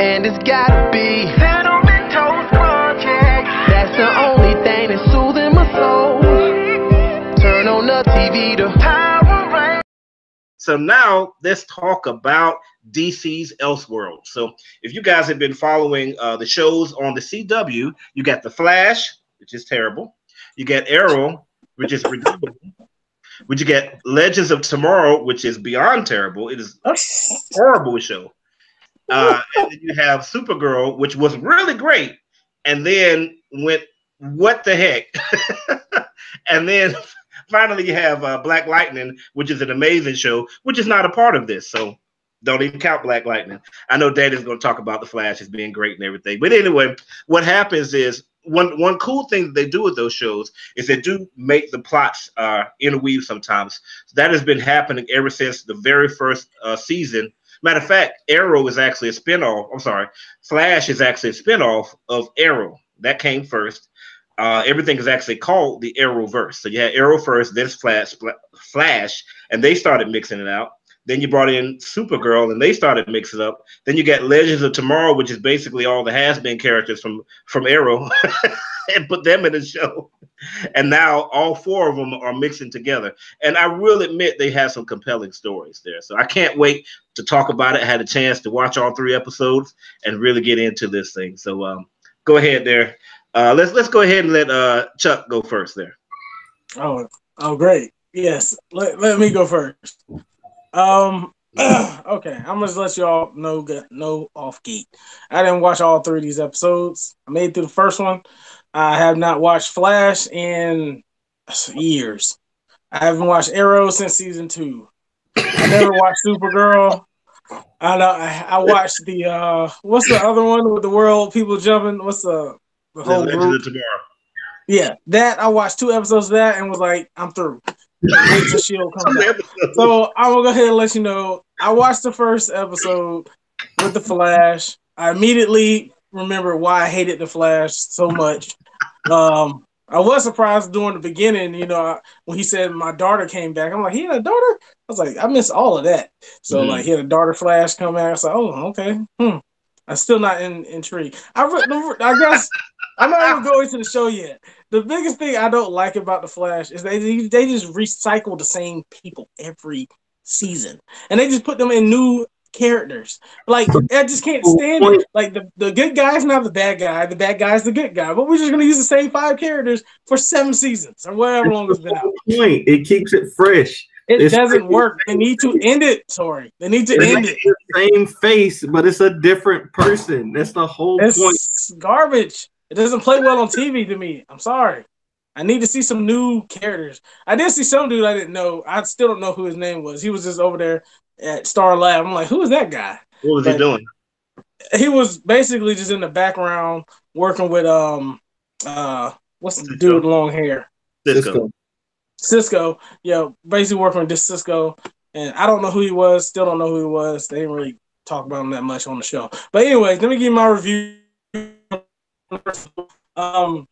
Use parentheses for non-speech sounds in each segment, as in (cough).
and it's gotta be Cinnamon Toast Project. That's the only thing that's soothing my soul. Turn on the TV to Power Rangers. So now let's talk about DC's Elseworld. So if you guys have been following uh, the shows on the CW, you got The Flash, which is terrible. You get Arrow, which is redeemable. Would you get Legends of Tomorrow, which is beyond terrible? It is a horrible show. Uh, and then you have Supergirl, which was really great, and then went what the heck? (laughs) and then finally you have uh, Black Lightning, which is an amazing show, which is not a part of this. So don't even count Black Lightning. I know Daddy's going to talk about the Flash as being great and everything, but anyway, what happens is one one cool thing that they do with those shows is they do make the plots uh, interweave sometimes. That has been happening ever since the very first uh, season. Matter of fact, Arrow is actually a spinoff. I'm sorry, Flash is actually a spinoff of Arrow. That came first. Uh, everything is actually called the Arrowverse. So you had Arrow first, then Flash, Flash, and they started mixing it out. Then you brought in Supergirl, and they started mixing up. Then you got Legends of Tomorrow, which is basically all the has-been characters from from Arrow, (laughs) and put them in the show. And now all four of them are mixing together. And I will admit they have some compelling stories there. So I can't wait to talk about it. I had a chance to watch all three episodes and really get into this thing. So um, go ahead there. Uh, let's let's go ahead and let uh, Chuck go first there. Oh, oh, great. Yes, let, let me go first. Um, (clears throat) okay, I'm gonna just let y'all know no off gate. I didn't watch all three of these episodes. I made through the first one. I have not watched Flash in years. I haven't watched Arrow since season two. I never watched Supergirl. I know I, I watched the uh what's the other one with the world people jumping? What's the the whole Legends group? Tomorrow. Yeah, that I watched two episodes of that and was like, I'm through. Wait till Shield comes out. So I will go ahead and let you know. I watched the first episode with the Flash. I immediately remember why I hated the Flash so much. Um, I was surprised during the beginning, you know, when he said my daughter came back. I'm like, he had a daughter? I was like, I missed all of that. So Mhm. like, he had a daughter Flash come out. I was like, oh, okay. Hmm. I'm still not in, intrigued. I, re- I guess I'm not even going to the show yet. The biggest thing I don't like about the Flash is they they just recycle the same people every season, and they just put them in new characters. Like (laughs) I just can't stand it. Like the, the good guy's not the bad guy, the bad guy's the good guy. But we're just gonna use the same five characters for seven seasons or whatever long it's been out. Point. It keeps it fresh. It It's- doesn't work. They need to end it. Sorry, they need to end it. The same face, but it's a different person. That's the whole point. It's garbage. It doesn't play well on TV to me. I'm sorry. I need to see some new characters. I did see some dude I didn't know. I still don't know who his name was. He was just over there at Star Lab. I'm like, who is that guy? What was he doing? He was basically just in the background working with um uh what's the dude with long hair? Cisco. Cisco. Yeah, basically working with this Cisco. And I don't know who he was, still don't know who he was. They didn't really talk about him that much on the show. But anyways, let me give you my review. Um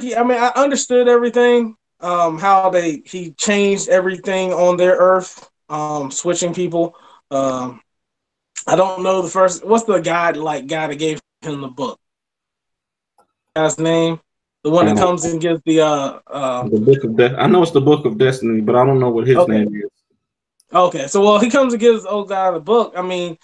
yeah, I mean I understood everything. Um how they he changed everything on their earth, um, switching people. Um I don't know the first what's the guy like guy that gave him the book? Guy's name? The one that comes and gives the uh uh The book of death. I know it's the book of destiny, but I don't know what his Okay. name is. Okay, so well, he comes and gives old guy the book. I mean,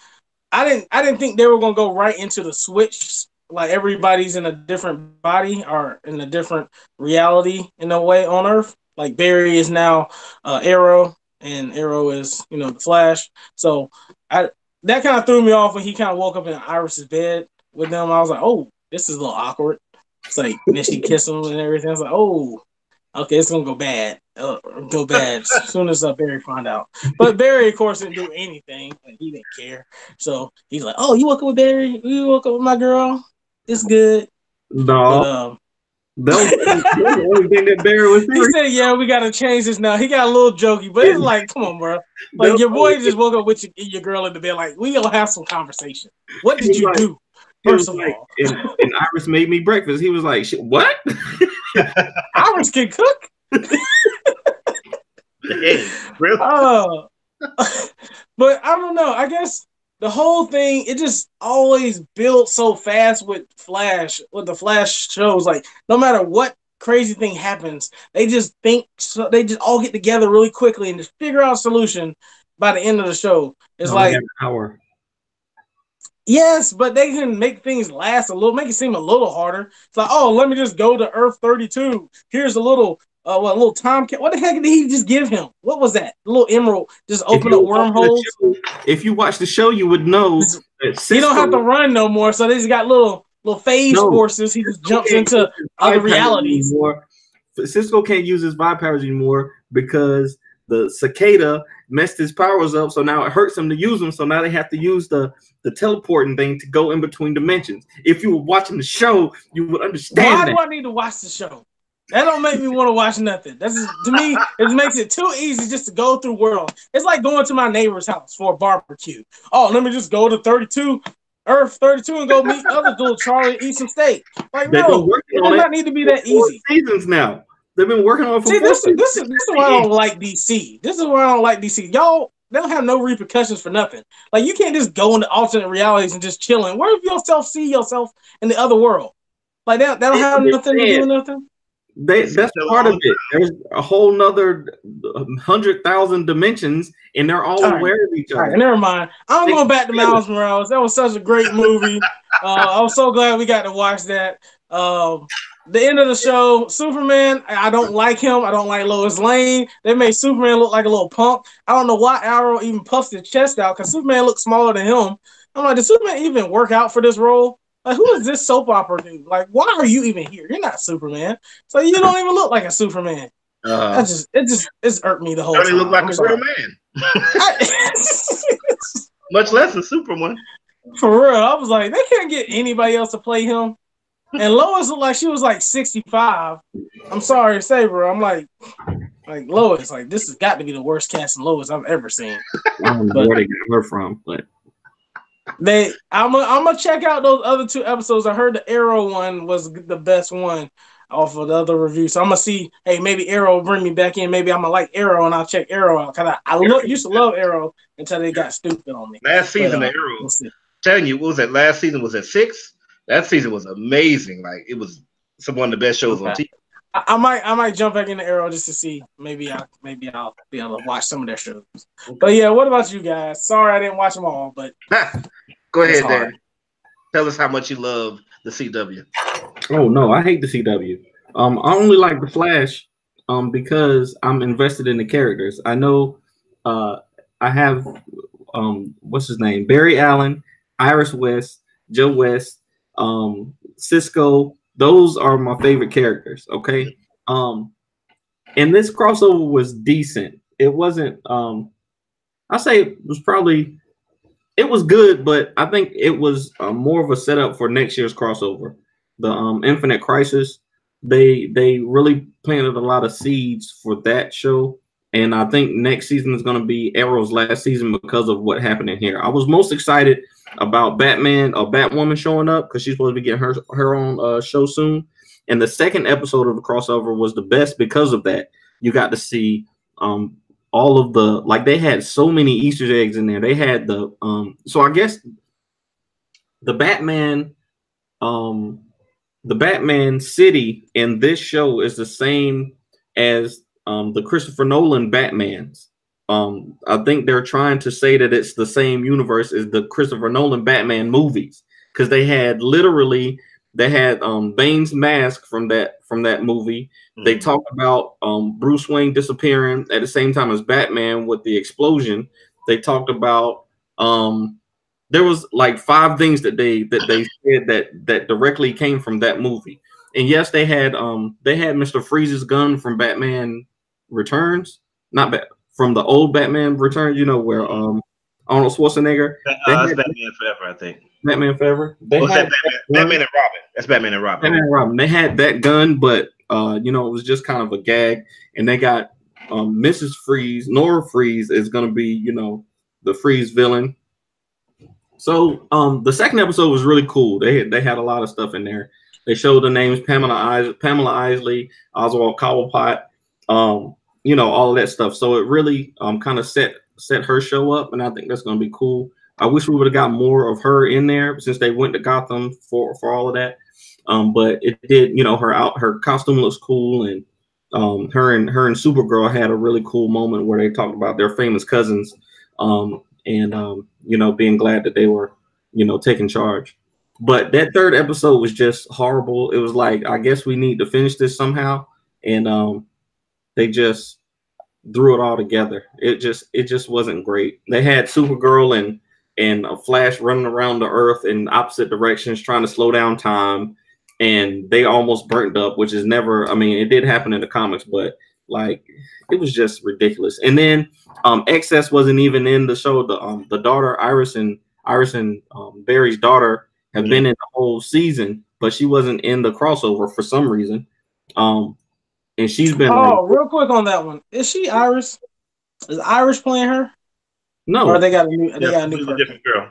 I didn't, I didn't think they were gonna go right into the switch. Like everybody's in a different body or in a different reality in a way on Earth. Like Barry is now uh, Arrow, and Arrow is you know the Flash. So I that kind of threw me off when he kind of woke up in Iris's bed with them. I was like, oh, this is a little awkward. It's like and then she kissed him and everything. I was like, oh, okay, it's gonna go bad. Uh, go bad as soon as uh, Barry found out. But Barry, of course, didn't do anything. Like, he didn't care. So he's like, "Oh, you woke up with Barry? You woke up with my girl? It's good." But, No, um, that was, that was the only thing that Barry was he said, "Yeah, we gotta change this now." He got a little jokey, but it's like, "Come on, bro! Like That your boy just woke up with your, your girl in the bed. Like, we gonna have some conversation. What did you Right. do?" He First of like, all, and, and Iris made me breakfast. He was like, "What?" (laughs) Iris can cook. (laughs) Hey, really? Oh, (laughs) but I don't know. I guess the whole thing it just always builds so fast with Flash with the Flash shows. Like no matter what crazy thing happens, they just think so they just all get together really quickly and just figure out a solution by the end of the show. It's Only like have an hour. Yes, but they can make things last a little, make it seem a little harder. It's like, oh, let me just go to Earth 32. Here's a little, uh, what, a little time cap. What the heck did he just give him? What was that? A little emerald just open up you watch the wormholes. show- If you watch the show, you would know He don't have to run no more, so they just got little little phase No. forces. He just jumps into other realities. Anymore. Cisco can't use his vibe powers anymore because the cicada messed his powers up. So now it hurts him to use them. So now they have to use the the teleporting thing to go in between dimensions. If you were watching the show, you would understand Why that. do I need to watch the show? That don't make me want to watch nothing. That's just, to me, it makes it too easy just to go through world. It's like going to my neighbor's house for a barbecue. Oh, let me just go to 32, Earth 32, and go meet other dude Charlie eat some steak. Like, They've no, it does not need to be that easy. seasons now. They've been working on it for See, this, seasons. this is this is why I don't like DC. This is why I don't like DC. Y'all, they don't have no repercussions for nothing. Like you can't just go into alternate realities and just chilling. Where do yourself see yourself in the other world? Like that, that don't have nothing to do with nothing. They, that's So part of it. There's a whole nother hundred thousand dimensions, and they're all All right. aware of each other. right, never mind. I'm They- going back to Miles Morales. That was such a great movie. Uh, I was so glad we got to watch that. Um, the end of the show, Superman. I I don't like him. I don't like Lois Lane. They made Superman look like a little punk. I don't know why Arrow even puffs his chest out because Superman looks smaller than him. I'm like, did Superman even work out for this role? Like, who is this soap opera dude? Like, why are you even here? You're not Superman. So you don't even look like a Superman. Uh, That just it just it's irked me the whole Don't he time. look like I'm a sorry. real man? I- (laughs) (laughs) Much less a Superman. For real, I was like, they can't get anybody else to play him. And Lois looked like she was like 65. I'm sorry to say, bro. I'm like, like Lois, like this has got to be the worst casting Lois I've ever seen. I don't know But- where they got her from, but They, I'm gonna, I'm gonna check out those other two episodes. I heard the Arrow one was the best one off of the other review. So I'm gonna see, hey, maybe Arrow will bring me back in. Maybe I'm gonna like Arrow and I'll check Arrow out. Cause I, I lo- used to love Arrow until they got stupid on me. Last season, But, uh, Arrow. we'll telling you, what was that last season? Was at six? That season was amazing. Like it was some one of the best shows on TV. I, I might I might jump back in the Arrow just to see. Maybe I maybe I'll be able to watch some of their shows. But yeah, what about you guys? Sorry I didn't watch them all, but (laughs) Go ahead. Dan. Tell us how much you love the CW. oh no, I hate the CW. Um, I only like the Flash, um, because I'm invested in the characters. I know, uh, I have, um, what's his name, Barry Allen, Iris West, Joe West, um, Cisco. Those are my favorite characters. Okay, um, and this crossover was decent. It wasn't. Um, I say it was probably. It was good, but I think it was uh, more of a setup for next year's crossover. The um, Infinite Crisis, they they really planted a lot of seeds for that show, and I think next season is going to be Arrow's last season because of what happened in here. I was most excited about Batman or Batwoman showing up because she's supposed to be getting her her own uh, show soon. And the second episode of the crossover was the best because of that. You got to see um, all of the like they had so many Easter eggs in there. They had the um so I guess the Batman um the Batman city in this show is the same as um the Christopher Nolan Batmans. Um I think they're trying to say that it's the same universe as the Christopher Nolan Batman movies because they had literally they had um Bane's mask from that from that movie Mm-hmm. they talked about um, Bruce Wayne disappearing at the same time as Batman with the explosion. They talked about um, there was like five things that they that they said that that directly came from that movie. And yes, they had um they had Mister Freeze's gun from Batman Returns, not Bat from the old Batman Returns. You know where um Arnold Schwarzenegger Uh, that's had- Batman Forever, I think. Batman Forever. They What's had that Batman? Batman and Robin. That's Batman and Robin. Batman and Robin. They had that gun, but uh, you know, it was just kind of a gag. And they got um, Mrs. Freeze, Nora Freeze is gonna be, you know, the Freeze villain. So um, the second episode was really cool. They had, they had a lot of stuff in there. They showed the names Pamela Is- Pamela Isley, Oswald Cobblepot, um, you know, all of that stuff. So it really um, kind of set set her show up, and I think that's gonna be cool. I wish we would have got more of her in there since they went to Gotham for for all of that. Um, but it did, you know, her out her costume looks cool, and um, her and her and Supergirl had a really cool moment where they talked about their famous cousins, um, and um, you know, being glad that they were, you know, taking charge. But that third episode was just horrible. It was like, I guess we need to finish this somehow, and um, they just threw it all together. It just it just wasn't great. They had Supergirl and and a Flash running around the Earth in opposite directions, trying to slow down time, and they almost burnt up, which is never. I mean, it did happen in the comics, but like it was just ridiculous. And then um XS wasn't even in the show. The um the daughter Iris and Iris and um, Barry's daughter have been in the whole season, but she wasn't in the crossover for some reason. Um, and she's been. Oh, like, real quick on that one. Is she Iris? Is Iris playing her? no, Or they got a new they Yeah, got a new is a different girl.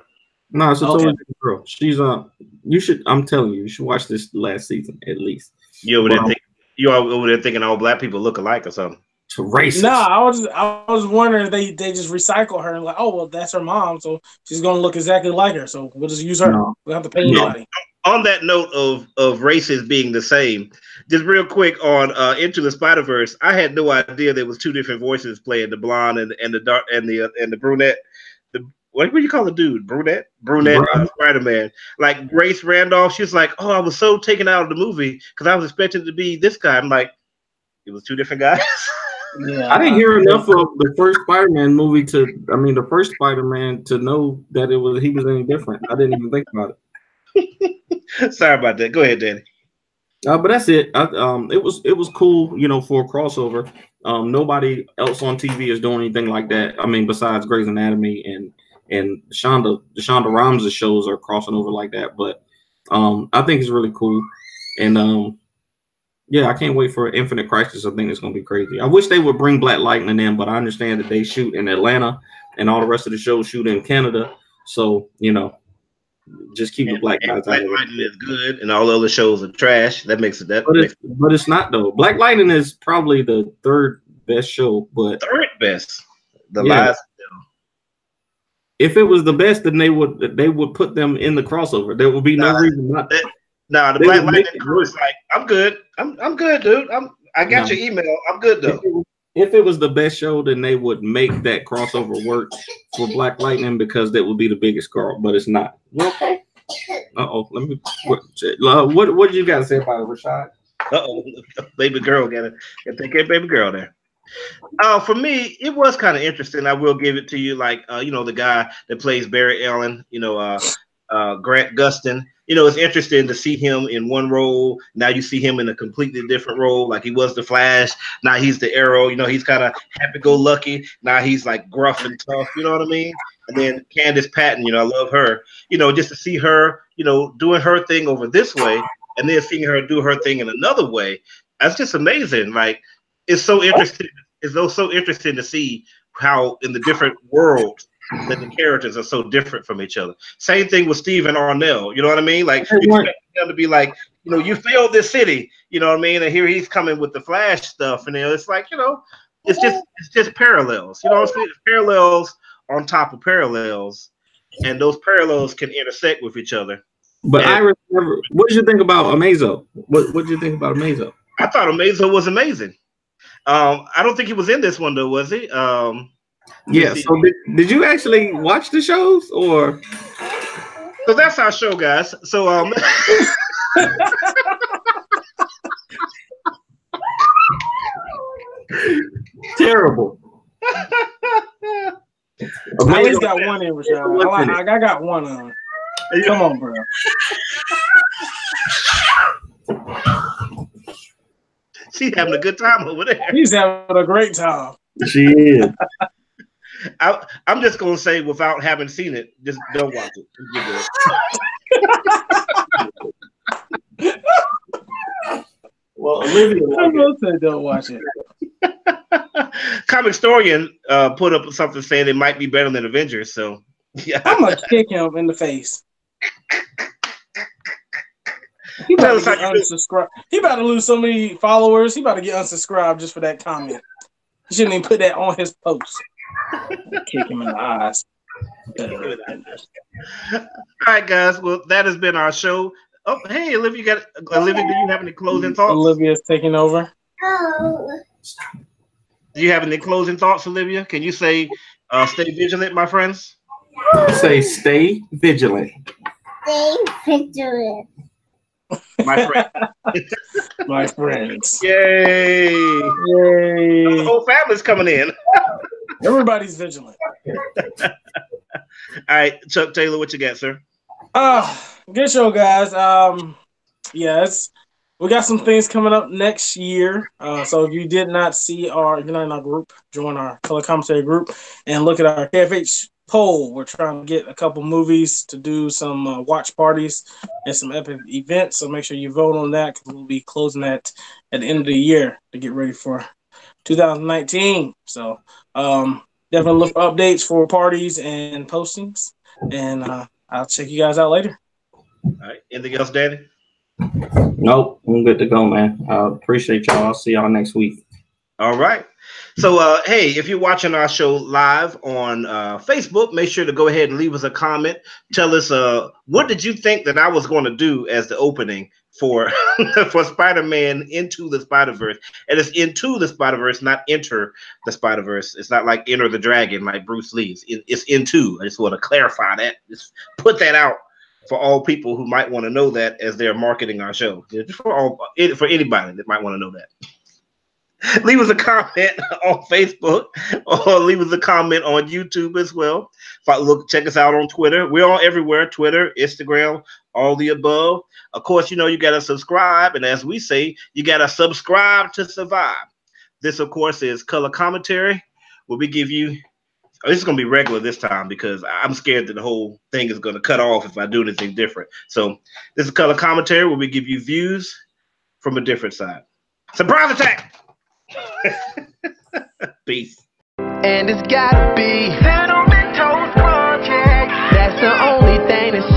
no, it's a totally Okay. different girl. She's uh, you should. I'm telling you, you should watch this last season at least. You over there Wow. think you all over there thinking all black people look alike or something. It's racist. No, I was I was wondering if they they just recycle her and like, oh well, that's her mom, so she's gonna look exactly like her. So we'll just use her. No. We don't have to pay No. anybody. On that note of of races being the same, just real quick on uh, Into the Spider Verse, I had no idea there was two different voices playing the blonde and and the dark and the uh, and the brunette. The what do you call the dude? Brunette, brunette uh, Spider Man. Like Grace Randolph, she was like, "Oh, I was so taken out of the movie because I was expecting it to be this guy." I'm like, it was two different guys. Yeah, (laughs) I didn't hear enough of the first Spider-Man movie to. I mean, the first Spider-Man to know that it was he was any different. I didn't even think about it. (laughs) Sorry about that. Go ahead, Danny. Uh, but that's it. I, um, it was it was cool, you know, for a crossover. Um, nobody else on TV is doing anything like that. I mean, besides Grey's Anatomy and and Shonda Shonda Rhimes' shows are crossing over like that. But um, I think it's really cool, and um, yeah, I can't wait for Infinite Crisis. I think it's gonna be crazy. I wish they would bring Black Lightning in, but I understand that they shoot in Atlanta, and all the rest of the shows shoot in Canada. So you know, just keep the black And guys Black it. Lightning is good, and all the other shows are trash. That makes it that But it's but it's not though. Black Lightning is probably the third best show. But third best. The Yeah. last if it was the best, then they would they would put them in the crossover. There would be no reason not. to. Nah, the They Black Lightning it crew is like, I'm good. I'm I'm good, dude. I'm I got No. your email. I'm good though. If it, was, the best show, then they would make that crossover work for Black Lightning because that would be the biggest girl. But it's not. Okay. Uh oh. Let me. What, uh, what what did you to say about it, Rashad? Uh oh, baby girl got to take of baby girl there. Uh, for me, it was kind of interesting. I will give it to you. Like, uh, you know, the guy that plays Barry Allen, you know, uh, uh, Grant Gustin. You know, it's interesting to see him in one role. Now you see him in a completely different role. Like he was the Flash. Now he's the Arrow. You know, he's kind of happy-go-lucky. Now he's like gruff and tough. You know what I mean? And then Candice Patton. You know, I love her. You know, just to see her, you know, doing her thing over this way, and then seeing her do her thing in another way. That's just amazing. Like it's so interesting. It's so so interesting to see how in the different worlds that the characters are so different from each other. Same thing with Stephen Amell. You know what I mean? Like Hey, you expect him to be like, you know, you failed this city. You know what I mean? And here he's coming with the Flash stuff, and it's like, you know, it's just it's just parallels. You know what I'm saying? It's parallels on top of parallels, and those parallels can intersect with each other. But Yeah. Iris, never, what did you think about Amazo? What what did you think about Amazo? I thought Amazo was amazing. Um, I don't think he was in this one though, was he? Um, let me Yeah. So did, did you actually watch the shows or? So that's our show, guys. So um, (laughs) Terrible. I at least got one in, Rashad. I, like, I got one on. Come on, bro. she's having a good time over there. She's having a great time. She is. I, I'm just gonna say, without having seen it, just don't watch it. You're good. Well, Olivia. (laughs) I'm gonna say don't watch it. (laughs) Comic Historian uh, put up something saying it might be better than Avengers. So yeah, I'm gonna kick him in the face. (laughs) He Tell about to us get how. He about to lose so many followers. He about to get unsubscribed just for that comment. He shouldn't even put that on his post. Kick him in the eyes. All right, guys. Well, that has been our show. Oh, hey, Olivia, you got Olivia. Do you have any closing thoughts? Olivia's taking over. Do you have any closing thoughts, Olivia? Can you say, uh, "Stay vigilant, my friends"? Say, stay vigilant. Stay vigilant. My friend. (laughs) My friends. Yay! Yay! The whole family's coming in. (laughs) Everybody's vigilant. All right, Chuck Taylor, what you got, sir? Uh, good show, guys. Um, yes, we got some things coming up next year. Uh, so if you did not see our, if you're not in our group, join our color commentary group and look at our KFH poll. We're trying to get a couple movies to do some uh, watch parties and some epic events. So make sure you vote on that because we'll be closing that at the end of the year to get ready for 2019. So um, definitely look for updates for parties and postings. And uh, I'll check you guys out later. All right, anything else, Danny? Nope, I'm good to go, man. I appreciate y'all. I'll see y'all next week. All right. So, uh, hey, if you're watching our show live on uh, Facebook, make sure to go ahead and leave us a comment. Tell us uh, what did you think that I was going to do as the opening for (laughs) for Spider-Man into the Spider-Verse, and it's into the Spider-Verse, not enter the Spider-Verse. It's not like enter the dragon like Bruce Lee's. It- it's into. I just want to clarify that. Just put that out for all people who might want to know that as they're marketing our show. For all for anybody that might want to know that (laughs) leave us a comment (laughs) on Facebook or leave us a comment on YouTube as well. Look, check us out on Twitter. We're on everywhere: Twitter, Instagram, all the above. Of course, you know you gotta subscribe, and as we say, you gotta subscribe to survive. This, of course, is color commentary, where we give you. oh, This is gonna be regular this time because I'm scared that the whole thing is gonna cut off if I do anything different. So this is color commentary where we give you views from a different side. Surprise attack! (laughs) Peace. And it's gotta be Sentimental Project. That's the only thing that's